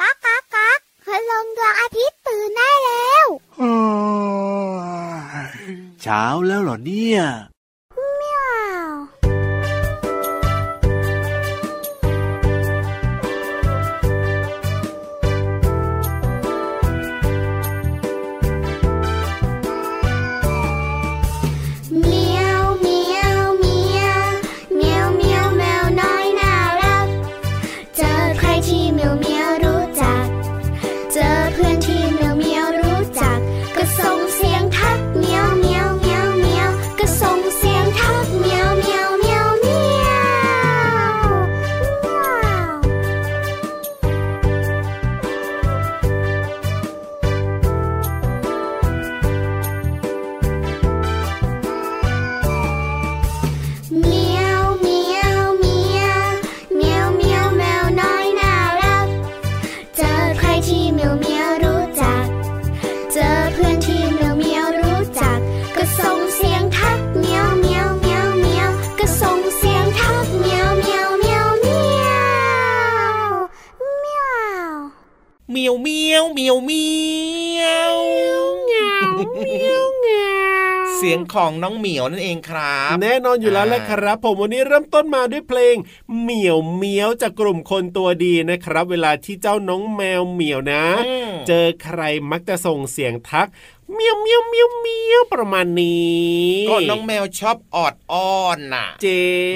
ก๊ากก๊ากก๊ากคืลงดวงอาทิตย์ตื่นได้แล้วเช้าแล้วเหรอเนี่ย ของน้องเหมียวนั่นเองครับ แน่นอนอยู่แล้วแหละครับ ผมวันนี้เริ่มต้นมาด้วยเพลงเหมียวเมียวจากกลุ่มคนตัวดีนะครับ เวลาที่เจ้าน้องแมวเหมียวนะ เจอใครมักจะส่งเสียงทักเมียวเมียวเมียวเมียวประมาณนี้ก็น้องแมวชอบออดอ้อนน่ะเจ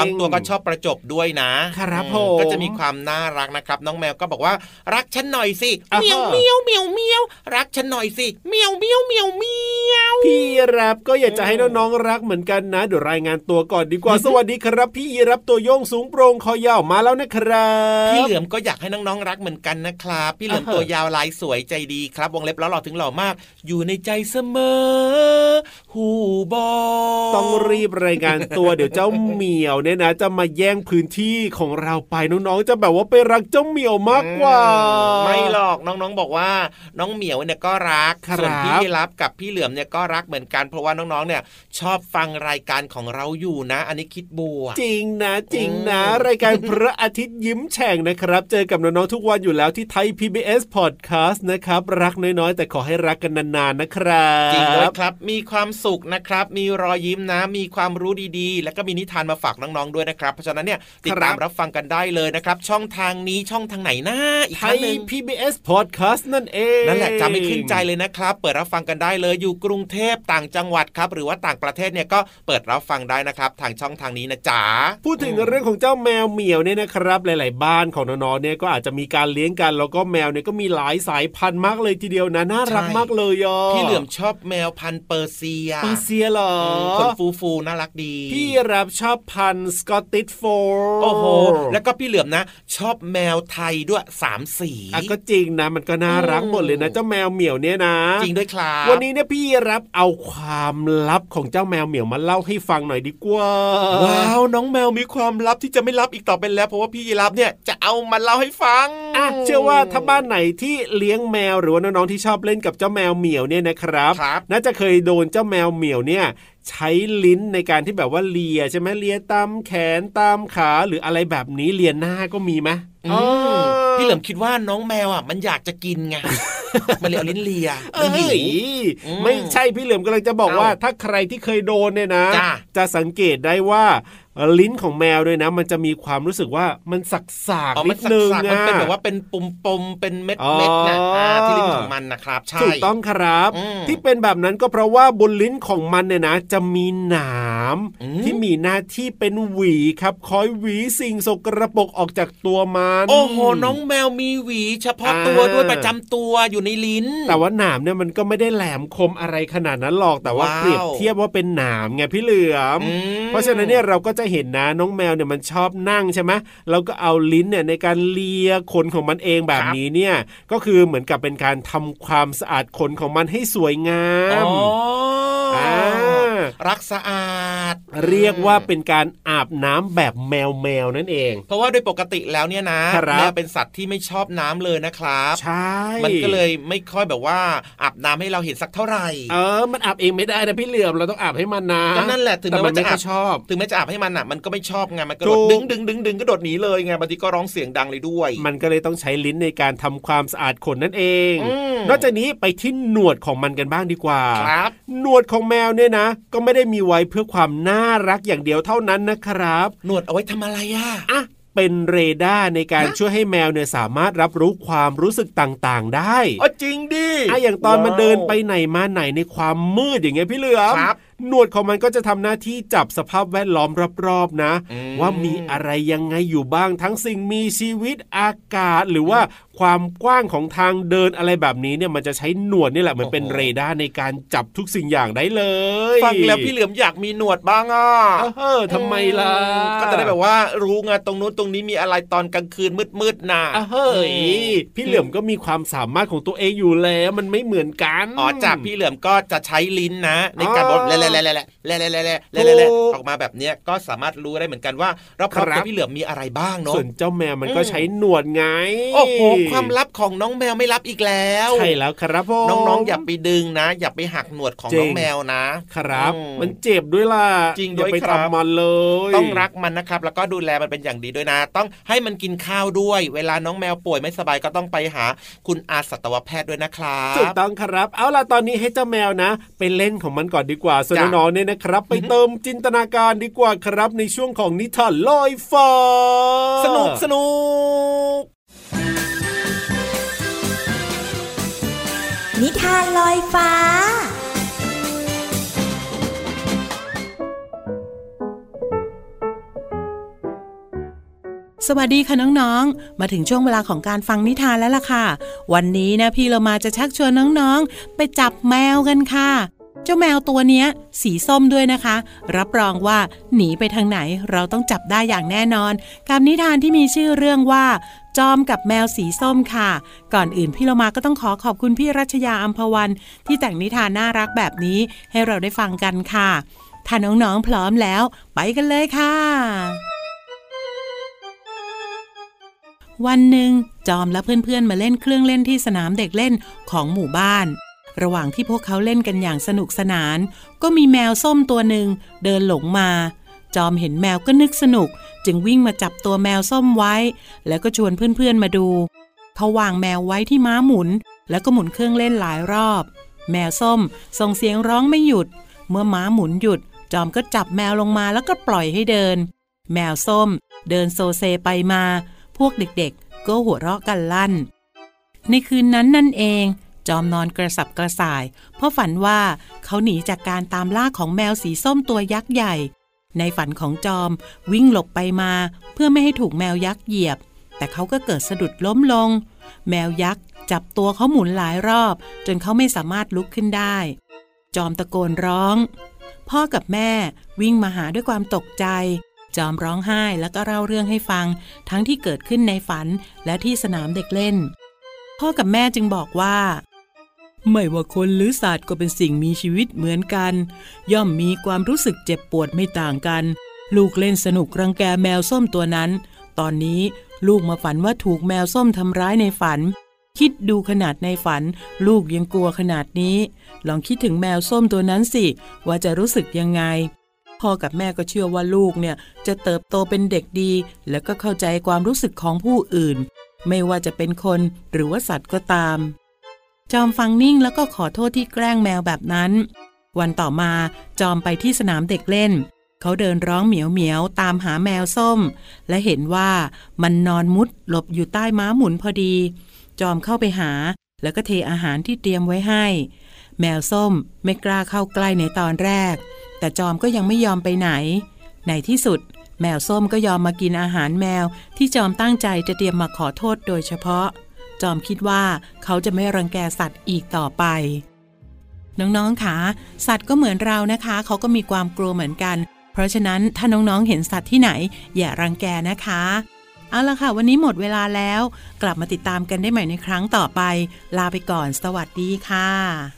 บางตัวก็ชอบประจบด้วยนะครับผมก็จะมีความน่ารักนะครับ น้องแมวก็บอกว่า รักฉันหน่อยสิเมียวเมียวเมียวเมียวรักฉันหน่อยสิเมียวเมียวเมียวเมียวพี่รับก็อยากจะให้น้องๆรักเหมือนกันนะเดี๋ยวรายงานตัวก่อนดีกว่าสวัสดีครับ พี่รับตัวโยงสูงโปร่งคอยาวมาแล้วนะครับพี่เหลือมก็อยากให้น้องๆรักเหมือนกันนะครับ พี่เหลือมตัวยาวลายสวยใจดีครับ วงเล็บแล้วหล่อถึงหล่อมาก อยู่ในใจเสมอ หูบอต้องรีบรายงานตัวเดี๋ยวเจ้าเหมียวเนี่ยนะ จะมาแย่งพื้นที่ของเราไปน้องๆจะแบบว่าไปรักเจ้าเหมียวมากกว่า ไม่หรอกน้องๆบอกว่า น้องเหมียวเนี่ยก็รักส่วนพี่รับกับพี่เหลือมเนี่ยก็รักเหมือนกันเพราะว่าน้องๆเนี่ย ชอบฟังรายการของเราอยู่นะ อันนี้คิดบัวจริงนะจริงนะ รายการพระอาทิตย์ยิ้มแฉ่งนะครับ เจอกับน้องๆทุกวันอยู่แล้วที่ไทย PBS Podcast นะครับ รักน้อยๆ แต่ขอให้รักกันนานๆนะครับจริงด้วยครับ มีความสุขนะครับ มีรอยยิ้มนะ มีความรู้ดีๆ แล้วก็มีนิทานมาฝากน้องๆด้วยนะครับ เพราะฉะนั้นเนี่ยติดตามรับฟังกันได้เลยนะครับ ช่องทางนี้ช่องทางไหนนะอีกครั้งหนึ่ง PBS Podcast นั่นเองนั่นแหละจำไม่ขึ้นใจเลยนะครับ เปิดรับฟังกันได้เลยอยู่กรุงเทพต่างจังหวัดครับ หรือว่าต่างประเทศเนี่ยก็เปิดรับฟังได้นะครับ ทางช่องทางนี้นะจ๊ะพูดถึงเรื่องของเจ้าแมวเหมียวเนี่ยนะครับ หลาย ๆ บ้านของน้องๆเนี่ยก็อาจจะมีการเลี้ยงกันแล้วก็แมวเนี่ยก็มีหลายสายพันธุ์มากเลยทีเดียวนะน่ารักมากเลยอะพี่เหลือมชอบแมวพันธุ์เปอร์เซีย เปอร์เซียเหรอคนฟูฟูน่ารักดี พี่รับชอบพันสกอตติชโฟโอ้โห แล้วก็พี่เหลือมนะ ชอบแมวไทยด้วยสามสีอะก็จริงนะ มันก็น่ารักหมดเลยนะเจ้าแมวเหมียวเนี่ยนะ จริงด้วยครับ วันนี้เนี่ยพี่รับเอาความลับของเจ้าแมวเหมียวมาเล่าให้ฟังหน่อยดีกว่าว้าวน้องแมวมีความลับที่จะไม่ลับอีกต่อไปแล้ว เพราะว่าพี่รับเนี่ยจะเอามาเล่าให้ฟังอะเชื่อว่าถ้าบ้านไหนที่เลี้ยงแมวหรือว่าน้องๆที่ชอบเล่นกับเจ้าแมวเหมียวเนี่ยนะครับรบน่าจะเคยโดนเจ้าแมวเหมียวเนี่ยใช้ลิ้นในการที่แบบว่าเลียใช่ไหมเลียตามแขนตามขาหรืออะไรแบบนี้เลียหน้าก็มีไหมพี่เหลิมคิดว่าน้องแมวอะมันอยากจะกินไงมันเลยเอาลิ้นเลียมันหิวไม่ใช่พี่เหลิมกำลังจะบอกว่า ถ้าใครที่เคยโดนเนี่ยนะ จะสังเกตได้ว่า ลิ้นของแมวด้วยนะ มันจะมีความรู้สึกว่ามันสักสากนิดนึงอะมันเป็นแบบว่าเป็นปุ่มปมเป็นเม็ดเม็ดนะที่ลิ้นของมันนะครับใช่ถูกต้องครับ ที่เป็นแบบนั้นก็เพราะว่าบนลิ้นของมันเนี่ยนะ จะมีหนามที่มีหน้าที่เป็นหวีครับ คอยหวีสิ่งสกรปรกออกจากตัวมันโอ้โหน้องแมวมีหวี เฉพาะตัวด้วยประจำตัวอยู่ในลิ้น แต่ว่าหนามเนี่ยมันก็ไม่ได้แหลมคมอะไรขนาดนั้นหรอกแต่ว่าเปรียบเทียบว่าเป็นหนามไงพี่เหลือมเพราะฉะนั้นเนี่ยเราก็จะเห็นนะน้องแมวเนี่ยมันชอบนั่งใช่ไหมเราก็เอาลิ้นเนี่ยในการเลียขนของมันเองแบบนี้เนี่ยก็คือเหมือนกับเป็นการทำความสะอาดขนของมันให้สวยงามรักสะอาดเรียกว่าเป็นการอาบน้ำแบบแมวแมวนั่นเอง เพราะว่าโดยปกติแล้วเนี่ยนะแมวเป็นสัตว์ที่ไม่ชอบน้ำเลยนะครับใช่มันก็เลยไม่ค่อยแบบว่าอาบน้ำให้เราเห็นสักเท่าไหร่เออมันอาบเองไม่ได้นะพี่เหลือมเราต้องอาบให้มันนะก็นั่นแหละถึงแม้ว่าจะอาบชอบ ถึงแม้จะอาบให้มันอะมันก็ไม่ชอบไงมันก็ถูกดึงดึงดึงดึงก็โดดหนีเลยไงบางทีก็ร้องเสียงดังเลยด้วย มันก็เลยต้องใช้ลิ้นในการทำความสะอาดขนนั่นเองอืมนอกจากนี้ไปที่หนวดของมันกันบ้างดีกว่าครับหนวดของแมวเนี่ยนะ ก็ไม่ได้มีไว้เพื่อความน่ารักอย่างเดียวเท่านั้นนะครับ หนวดเอาไว้ทำอะไรอะอะเป็นเรดาร์ในการฮะช่วยให้แมวเนี่ยสามารถรับรู้ความรู้สึกต่างๆ ได้อ๋อจริงดิอะอย่างตอนมันว้าวเดินไปไหนมาไหนในความมืดอย่างเงี้ยพี่เหลือมครับหนวดของมันก็จะทำหน้าที่จับสภาพแวดล้อมรอบๆนะอืมว่ามีอะไรยังไงอยู่บ้างทั้งสิ่งมีชีวิตอากาศหรือว่า ความกว้างของทางเดินอะไรแบบนี้เนี่ยมันจะใช้หนวดนี่แหละเหมือนเป็นเรดาร์ในการจับทุกสิ่งอย่างได้เลยฟังแล้วพี่เหลือมอยากมีหนวดบ้างอะเออทำไมล่ะก็จะได้แบบว่ารู้ไงตรงนู้นตรงนี้มีอะไรตอนกลางคืนมืดๆน่ะอะเฮ้ยพี่เหลือมก็มีความสามารถของตัวเองอยู่แล้วมันไม่เหมือนกันอ๋อจากพี่เหลือมก็จะใช้ลิ้นนะ ในการอ๋บออกแล่แล่แล่แล่แล่แล่แล่แล่แล่ถูกแล่ออกมาแบบเนี้ยก็สามารถรู้ได้เหมือนกันว่ารอบครัๆบตัวพี่เหลือมมีอะไรบ้างเนาะส่วนเจ้าแมวมันก็อืมใช้หนวดไงโอ้โหความลับของน้องแมวไม่ลับอีกแล้วใช่แล้วครับผมน้องๆอย่าไปดึงนะ อย่าไปหักหนวดของจริงน้องแมวนะ ครับอืมมันเจ็บด้วยล่ะจริงอย่าด้วยไปครับทำมันเลย ต้องรักมันนะครับ แล้วก็ดูแลมันเป็นอย่างดีด้วยนะ ต้องให้มันกินข้าวด้วย เวลาน้องแมวป่วยไม่สบายก็ต้องไปหาคุณอาสัตวแพทย์ด้วยนะครับถูกต้องครับ เอาล่ะตอนนี้ให้เจ้าแมวนะไปเล่นของมันก่อนดีกว่าส่วนจ้ะน้องๆเนี่ยนะครับ ไปเติมจินตนาการดีกว่าครับในช่วงของนิทานลอยฟ้าสนุกสนุก นิทานลอยฟ้า สวัสดีค่ะน้องๆ มาถึงช่วงเวลาของการฟังนิทานแล้วล่ะค่ะ วันนี้นะพี่เรามาจะชักชวนน้องๆ ไปจับแมวกันค่ะ จ้าแมวตัวเนี้ย สีส้มด้วยนะคะ รับรองว่าหนีไปทางไหนเราต้องจับได้อย่างแน่นอนกับนิทานที่มีชื่อเรื่องว่า จอมกับแมวสีส้มค่ะ ก่อนอื่นพี่เรามาก็ต้องขอขอบคุณพี่รัชยาอัมพวัน ที่แต่งนิทานน่ารักแบบนี้ให้เราได้ฟังกันค่ะ ถ้าน้องๆพร้อมแล้ว ไปกันเลยค่ะ วันหนึ่งจอมและเพื่อนๆมาเล่นเครื่องเล่นที่สนามเด็กเล่นของหมู่บ้าน ระหว่างที่พวกเขาเล่นกันอย่างสนุกสนาน ก็มีแมวส้มตัวหนึ่งเดินหลงมา จอมเห็นแมวก็นึกสนุก จึงวิ่งมาจับตัวแมวส้มไว้ แล้วก็ชวนเพื่อนๆมาดู เขาวางแมวไว้ที่ม้าหมุน แล้วก็หมุนเครื่องเล่นหลายรอบ แมวส้มส่งเสียงร้องไม่หยุด เมื่อม้าหมุนหยุด จอมก็จับแมวลงมาแล้วก็ปล่อยให้เดิน แมวส้ม เดินโซเซไปมา พวกเด็กๆ ก็หัวเราะกันลั่น ในคืนนั้นนั่นเอง จอมนอนกระสับกระส่าย เพราะฝันว่าเขาหนีจากการตามล่าของแมวสีส้มตัวยักษ์ใหญ่ ในฝันของจอมวิ่งหลบไปมาเพื่อไม่ให้ถูกแมวยักษ์เหยียบ แต่เขาก็เกิดสะดุดล้มลง แมวยักษ์จับตัวเขาหมุนหลายรอบ จนเขาไม่สามารถลุกขึ้นได้ จอมตะโกนร้อง พ่อกับแม่วิ่งมาหาด้วยความตกใจจอมร้องไห้แล้วก็เล่าเรื่องให้ฟัง ทั้งที่เกิดขึ้นในฝันและที่สนามเด็กเล่น พ่อกับแม่จึงบอกว่า ไม่ว่าคนหรือสัตว์ก็เป็นสิ่งมีชีวิตเหมือนกัน ย่อมมีความรู้สึกเจ็บปวดไม่ต่างกัน ลูกเล่นสนุกรังแกแมวส้มตัวนั้น ตอนนี้ลูกมาฝันว่าถูกแมวส้มทำร้ายในฝัน คิดดูขนาดในฝัน ลูกยังกลัวขนาดนี้ ลองคิดถึงแมวส้มตัวนั้นสิ ว่าจะรู้สึกยังไงพ่อกับแม่ก็เชื่อว่าลูกเนี่ยจะเติบโตเป็นเด็กดี และก็เข้าใจความรู้สึกของผู้อื่น ไม่ว่าจะเป็นคนหรือว่าสัตว์ก็ตาม จอมฟังนิ่งแล้วก็ขอโทษที่แกล้งแมวแบบนั้น วันต่อมาจอมไปที่สนามเด็กเล่น เขาเดินร้องเหมียวเหมียวตามหาแมวส้ม และเห็นว่ามันนอนมุดหลบอยู่ใต้ม้าหมุนพอดี จอมเข้าไปหา แล้วก็เทอาหารที่เตรียมไว้ให้ แมวส้มไม่กล้าเข้าใกล้ในตอนแรก แต่จอมก็ยังไม่ยอมไปไหน ในที่สุด แมวส้มก็ยอมมากินอาหารแมวที่จอมตั้งใจจะเตรียมมาขอโทษโดยเฉพาะ จอมคิดว่าเขาจะไม่รังแกสัตว์อีกต่อไป น้องๆคะสัตว์ก็เหมือนเรานะคะ เขาก็มีความกลัวเหมือนกัน เพราะฉะนั้นถ้าน้องๆเห็นสัตว์ที่ไหน อย่ารังแกนะคะเอาละค่ะ วันนี้หมดเวลาแล้ว กลับมาติดตามกันได้ใหม่ในครั้งต่อไป ลาไปก่อน สวัสดีค่ะ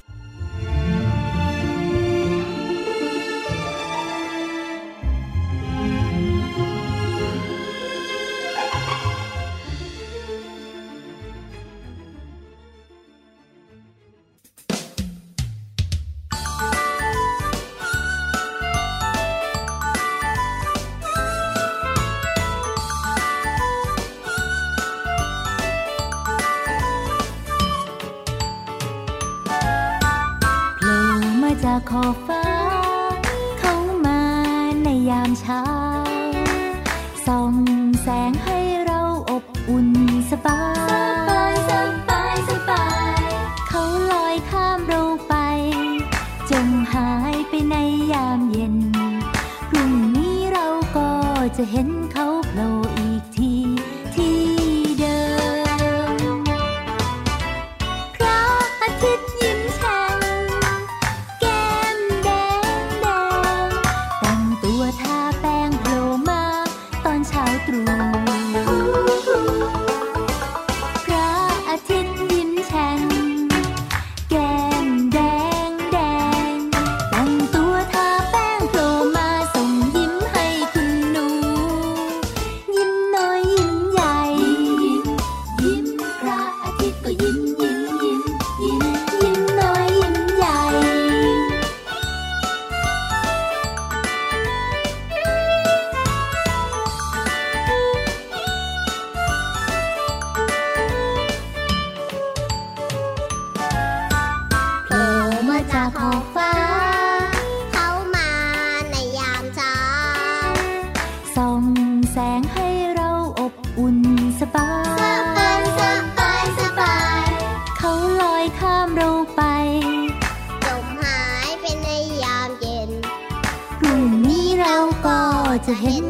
ก็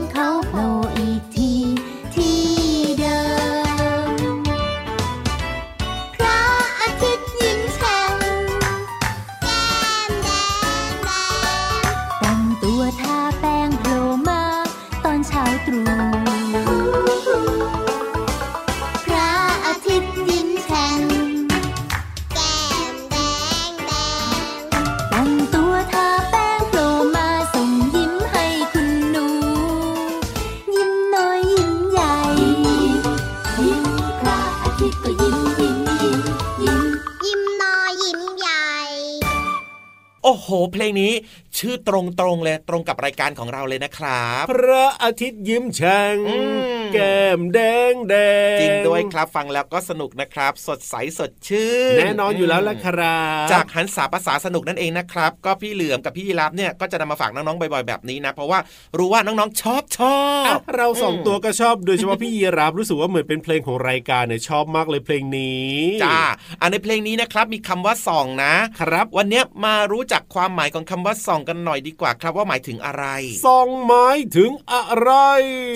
หเพลงนี้ชื่อตรงๆเลยตรงกับรายการของเราเลยนะครับ พระอาทิตย์ยิ้มแฉ่งอืม แก้มแดงแดงจริงด้วยครับฟังแล้วก็สนุกนะครับ สดใสสดชื่น แน่นอนอยู่แล้วละครับจากหันสาภาษาสนุกนั่นเองนะครับ ก็พี่เหลือมกับพี่ยีรับเนี่ยก็จะนำมาฝากน้องๆบ่อยๆแบบนี้นะเพราะว่ารู้ว่าน้องๆชอบชออะบเราสองตัวก็ชอบโดยเฉพาะพี่ยีรับรู้สึกว่าเหมือนเป็นเพลงของรายการเนี่ยชอบมากเลยเพลงนี้จ้าอันในเพลงนี้นะครับมีคำว่าส่องนะ ครับ วันเนี้ยมารู้จักความหมายของคำว่าส่องกันหน่อยดีกว่าครับว่าหมายถึงอะไรซองไม้ถึงอะไร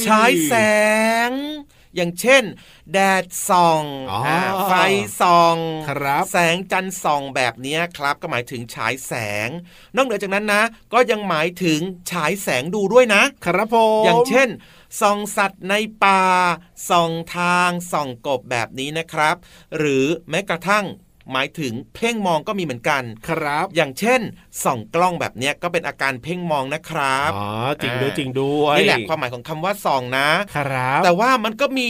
ฉายแสงอย่างเช่น แดดส่องอ๋ออ่าไฟส่องครับแสงจันทร์ส่องแบบเนี้ยครับ ก็หมายถึงฉายแสง นอกเหนือจากนั้นนะ ก็ยังหมายถึงฉายแสงดูด้วยนะ ครับผมอย่างเช่นส่องสัตว์ในป่าส่องทางส่องกบแบบนี้นะครับ หรือแม้กระทั่ง หมายถึงเพ่งมองก็มีเหมือนกันครับ อย่างเช่นส่องกล้องแบบเนี้ยก็เป็นอาการเพ่งมองนะครับอ๋อจริงด้วยจริงด้วยนี่แหละความหมายของคำว่าส่องนะ ครับ แต่ว่ามันก็มี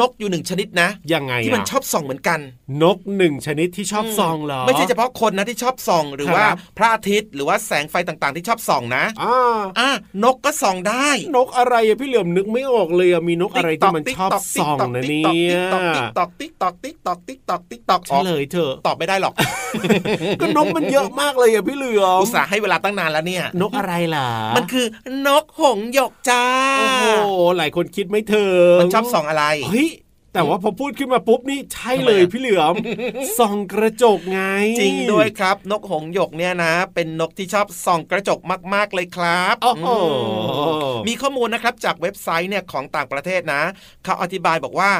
นกอยู่หนึ่งชนิดนะยังไงที่มันะชอบส่องเหมือนกัน นกหนึ่งชนิดที่ชอบซองเหรอไม่ใช่เฉพาะคนนะที่ชอบส่อง หรือว่าครับพระอาทิตย์หรือว่าแสงไฟต่างๆ ที่ชอบส่องนะอ่าอะนกก็ส่องได้ นกอะไรอะพี่เหลือมนึกไม่ออกเลยอะมีนกอะไรที่มันชอบส่องนะเนี่ยติ๊กตอกติ๊กตอกติ๊กตอกติ๊กตอกติ๊กตอกเฉลยเถอะตอบไม่ได้หรอก ก็นกมันเยอะมากเลยอะพี่เหลือมอุตส่าห์ให้เวลาตั้งนานแล้วเนี่ย นกอะไรล่ะ มันคือนกหงส์หยกจ้า โอ้โหหลายคนคิดไม่ถึงมันชอบส่องอะไร เฮ้ย แต่ว่าพอพูดขึ้นมาปุ๊บนี่ใช่เลยทำไมอะพี่เหลือมส่องกระจกไง จริงด้วยครับ นกหงส์หยกเนี่ยนะ เป็นนกที่ชอบส่องกระจกมากๆเลยครับโอ้โหอืมมีข้อมูลนะครับจากเว็บไซต์เนี่ยของต่างประเทศนะ เขาอธิบายบอกว่า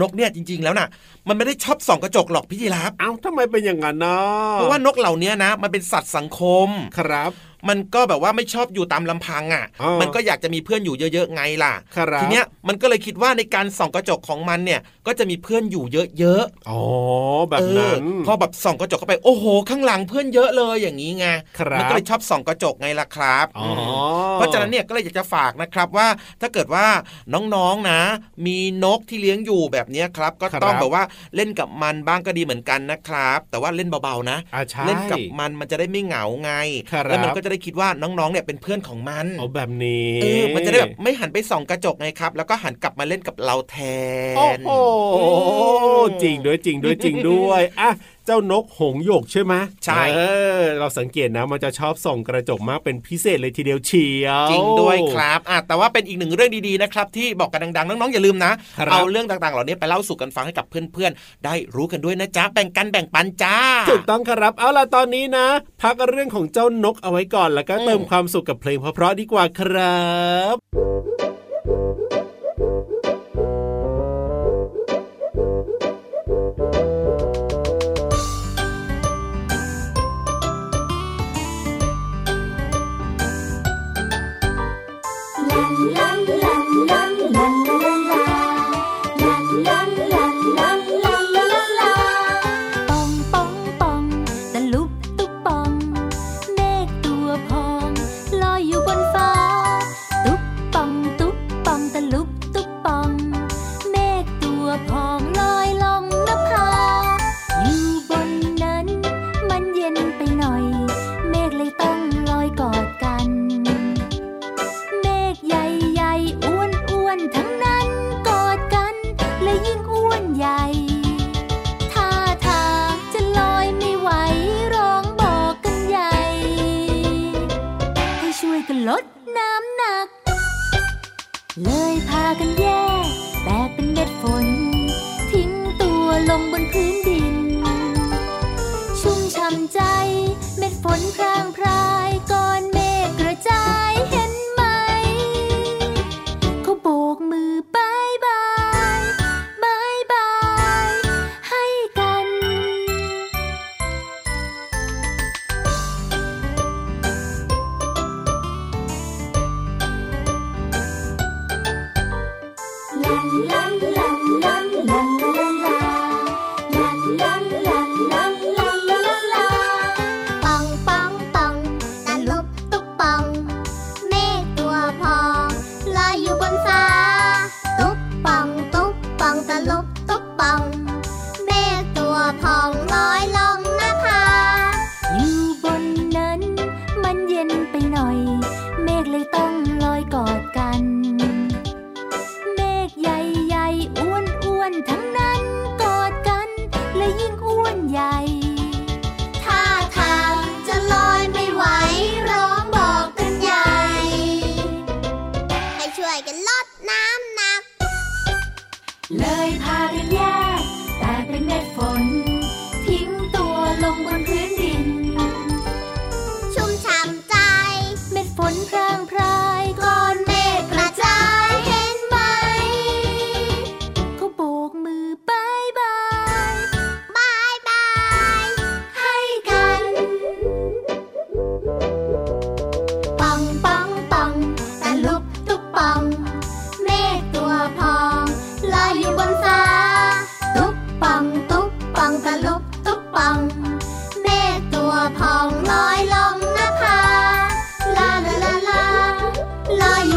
นกเนี่ยจริง ๆ แล้วน่ะ มันไม่ได้ชอบส่องกระจกหรอกพี่ยีรับเอ้าทำไมเป็นอย่างนั้นนะเพราะว่านกเหล่านี้นะ มันเป็นสัตว์สังคมครับ มันก็แบบว่าไม่ชอบอยู่ตามลำพังอะอ๋อมันก็อยากจะมีเพื่อนอยู่เยอะๆไงล่ะครับทีเนี้ยมันก็เลยคิดว่าในการส่องกระจกของมันเนี่ยก็จะมีเพื่อนอยู่เยอะๆอ๋อแบบนั้นเออพอแบบส่องกระจกเข้าไปโอ้โห ข้างหลังเพื่อนเยอะเลยอย่างนี้ไงครับมันก็เลยชอบส่องกระจกไงล่ะครับอ๋อมเพราะฉะนั้นเนี่ยก็เลยอยากจะฝากนะครับว่า ถ้าเกิดว่าน้องๆนะ มีนกที่เลี้ยงอยู่แบบเนี้ยครับ ก็ครับต้องแบบว่าเล่นกับมันบ้างก็ดีเหมือนกันนะครับ แต่ว่าเล่นเบาๆนะอ่าใช่เล่นกับมันมันจะได้ไม่เหงาไงครับแล้วมันก็จะได้คิดว่าน้องๆเนี่ยเป็นเพื่อนของมันเอาแบบนี้เออมันจะได้แบบไม่หันไปส่องกระจกไงครับ แล้วก็หันกลับมาเล่นกับเราแทโอ้นโหจริงด้วยจริงด้วยจริงด้วยอะเจ้านกหงส์หยกใช่ไหมใช่เออเราสังเกตนะมันจะชอบส่องกระจกมากเป็นพิเศษเลยทีเดียวเชียวจริงด้วยครับอะแต่ว่าเป็นอีกหนึ่งเรื่องดีๆนะครับที่บอกกันดังๆ น้องๆอย่าลืมนะครับเอาเรื่องต่างๆ เหล่านี้ไปเล่าสู่กันฟังให้กับเพื่อนๆ ได้รู้กันด้วยนะจ๊ะแบ่งกันแบ่งปันจ้าถูกต้องครับเอาล่ะตอนนี้นะ พักเรื่องของเจ้านกเอาไว้ก่อนแล้วก็อืมเติมความสุขกับเพลงเพราะๆดีกว่าครับ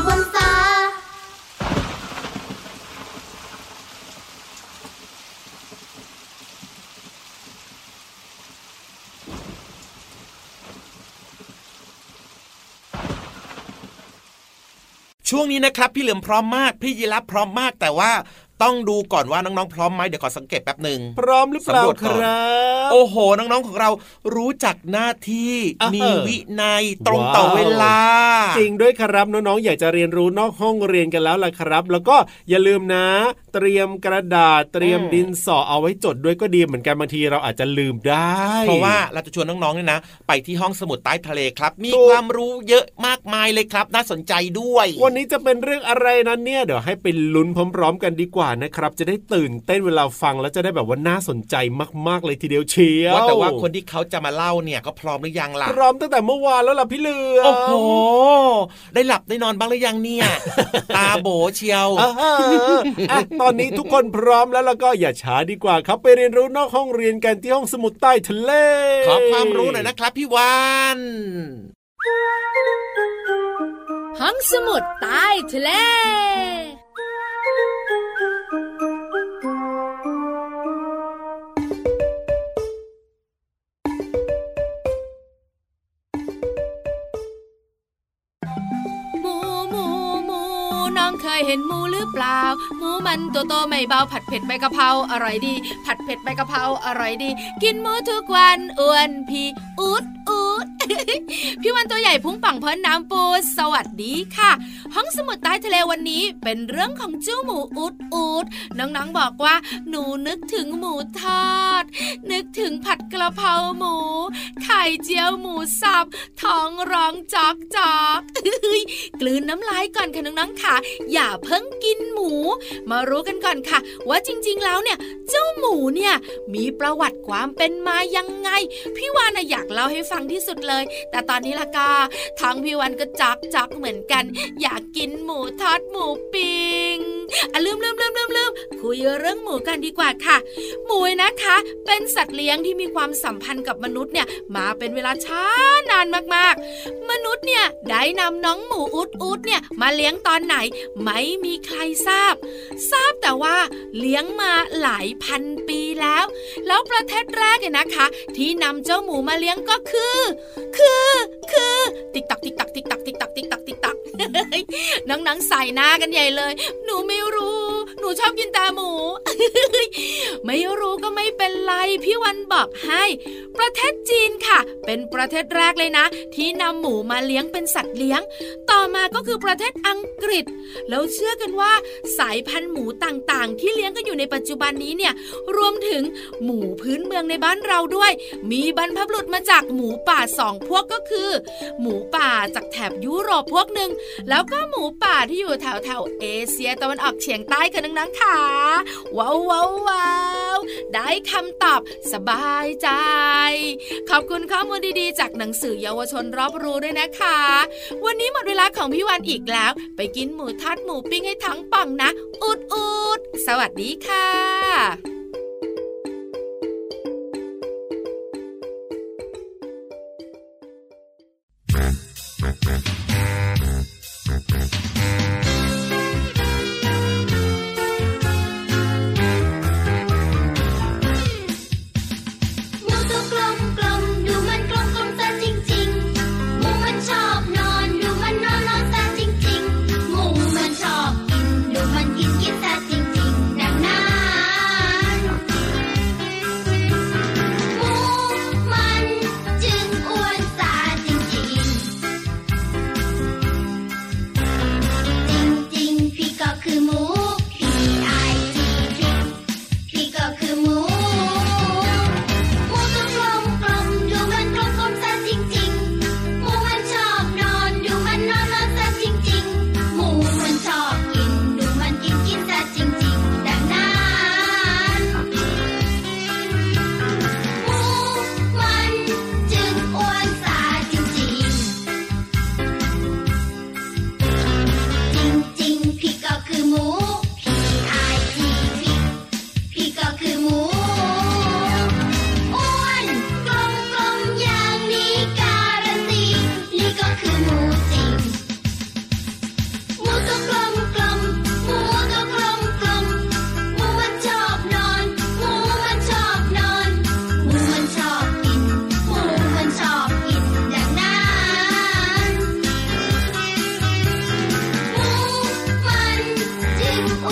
บนฟ้า ช่วงนี้นะครับ พี่เหลือมพร้อมมาก พี่ยีรับพร้อมมากแต่ว่า ต้องดูก่อนว่าน้องๆพร้อมไหมเดี๋ยวขอสังเกตแป๊บหนึ่งพร้อมหรือเปล่าสำรวจคก่อนรับโอ้โห น้องๆของเรารู้จักหน้าที่อ่าฮะมีวินัยตรงต่อว้าวเวลา จริงด้วยครับน้องๆอยากจะเรียนรู้นอกห้องเรียนกันแล้วล่ะครับ แล้วก็อย่าลืมนะ เตรียมกระดาษเตรียมอืมดินสอเอาไว้จดด้วยก็ดีเหมือนกันบางทีเราอาจจะลืมได้ เพราะว่าเราจะชวนน้องๆเนี่ยนะ ไปที่ห้องสมุดใต้ทะเลครับ มีถูกความรู้เยอะมากมายเลยครับ น่าสนใจด้วย วันนี้จะเป็นเรื่องอะไรนั้นเนี่ยเดี๋ยวให้ไปลุ้นพร้อม ๆ กันดีกว่านะครับ จะได้ตื่นเต้นเวลาฟัง แล้วจะได้แบบว่าน่าสนใจมาก ๆ เลยทีเดียวเชียวว่าแต่ว่าคนที่เขาจะมาเล่าเนี่ยก็พร้อมหรือยังล่ะพร้อมตั้งแต่เมื่อวานแล้วล่ะพี่เหลือมโอ้โหได้หลับได้นอนบ้างหรือยังเนี่ยตาโบเชียวอ่าฮะอะตอนนี้ทุกคนพร้อมแล้วแล้วก็อย่าช้าดีกว่าครับไปเรียนรู้นอกห้องเรียนกันที่ห้องสมุดใต้ทะเลขอความรู้หน่อยนะครับพี่วานห้องสมุดใต้ทะเล ยเห็นหมูหรือเปล่า หมูมันตัวโตไม่เบาผัดเผ็ดใบกะเพราอร่อยดี ผัดเผ็ดใบกะเพราอร่อยดี กินหมูทุกวันอ้วนพีอุดอุด พี่วันตัวใหญ่พุ่งปังเพิ่นน้ำปูสวัสดีค่ะ ห้องสมุดใต้ทะเลวันนี้เป็นเรื่องของเจ้าหมูอุดอุดน้องๆบอกว่าหนูนึกถึงหมูทอด นึกถึงผัดกระเพราหมู ไข่เจียวหมูสับท้องร้องจอกจอกกลืนน้ำลายก่อนค่ะน้องๆค่ะ อย่าเพิ่งกินหมู มารู้กันก่อนค่ะ ว่าจริงๆแล้วเนี่ย เจ้าหมูเนี่ยมีประวัติความเป็นมายังไง พี่วานอยากเล่าให้ฟังที่สุดเลยแต่ตอนนี้ละกาทั้งพี่วันก็จักจักเหมือนกัน อยากกินหมูทอดหมูปิ้งอะลืมลืมลืมลืมลืมคุยเรื่องหมูกันดีกว่าค่ะ หมูนะคะ เป็นสัตว์เลี้ยงที่มีความสัมพันธ์กับมนุษย์เนี่ยมาเป็นเวลาช้านานมากๆ มนุษย์เนี่ยได้นำน้องหมูอู๊ดอู๊ดเนี่ยมาเลี้ยงตอนไหน ไม่มีใครทราบ ทราบแต่ว่าเลี้ยงมาหลายพันปีแล้ว แล้วประเทศแรกเนี่ยนะคะ ที่นำเจ้าหมูมาเลี้ยงก็คือคือคือ ติ๊กตักติ๊กตักติ๊กตักติ๊กตักติ๊กตักติ๊กตักน้องๆส่ายหน้ากันใหญ่เลย หนูไม่รู้ หนูชอบกินตาหมู ไม่รู้ก็ไม่เป็นไร พี่วันบอกให้ ประเทศจีนค่ะ เป็นประเทศแรกเลยนะ ที่นำหมูมาเลี้ยงเป็นสัตว์เลี้ยง ต่อมาก็คือประเทศอังกฤษ แล้วเชื่อกันว่าสายพันธุ์หมูต่างๆ ที่เลี้ยงกันอยู่ในปัจจุบันนี้เนี่ย รวมถึงหมูพื้นเมืองในบ้านเราด้วย มีบรรพบุรุษมาจากหมูป่าสองพวกก็คือหมูป่าจากแถบยุโรปพวกหนึ่งแล้วก็หมูป่าที่อยู่แถวแถวเอเชียตะวันออกเฉียงใต้กันนังๆค่ะว้าวว้าววาวได้คำตอบสบายใจ ขอบคุณข้อมูลดีๆ จากหนังสือเยาวชนรอบรู้ด้วยนะคะ วันนี้หมดเวลาของพี่วันอีกแล้ว ไปกินหมูทอดหมูปิ้งให้ทั้งป่องนะ อุดอุดสวัสดีค่ะ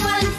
จึ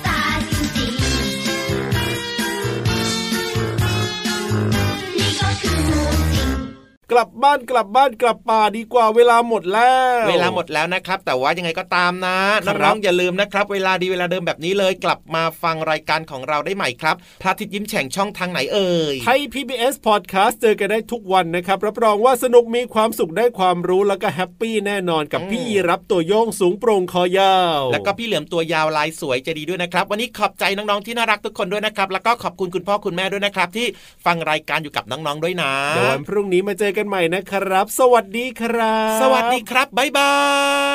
กลับบ้านกลับบ้านกลับป่าดีกว่าเวลาหมดแล้ว เวลาหมดแล้วนะครับ แต่ว่ายังไงก็ตามนะครัน้อบงๆอย่าลืมนะครับ เวลาดีเวลาเดิมแบบนี้เลยกลับมาฟังรายการของเราได้ใหม่ครับพระอาทิตย์ยิ้มแฉ่งช่องทางไหนเอ่ยไทย PBS Podcast เจอกันได้ทุกวันนะครับ รับรองว่าสนุกมีความสุขได้ความรู้แล้วก็แฮปปี้แน่นอนกับอืมพี่รับตัวโยงสูงโปร่งคอยาว แล้วก็พี่เหลือมตัวยาวลายสวยใจะดีด้วยนะครับ วันนี้ขอบใจน้องๆที่น่ารักทุกคนด้วยนะครับแล้วก็ขอบคุณคุณพ่อคุณแม่ด้วยนะครับที่ฟังรายการอยู่กับน้องๆด้วยนะเดี๋ยววันพรุ่งนี้มาเจอกันใหม่นะครับ สวัสดีครับ สวัสดีครับบ๊ายบา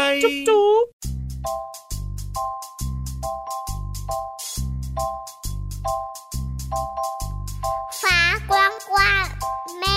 ยจุ๊บจุ๊บฟ้ากว้างกว้างแม่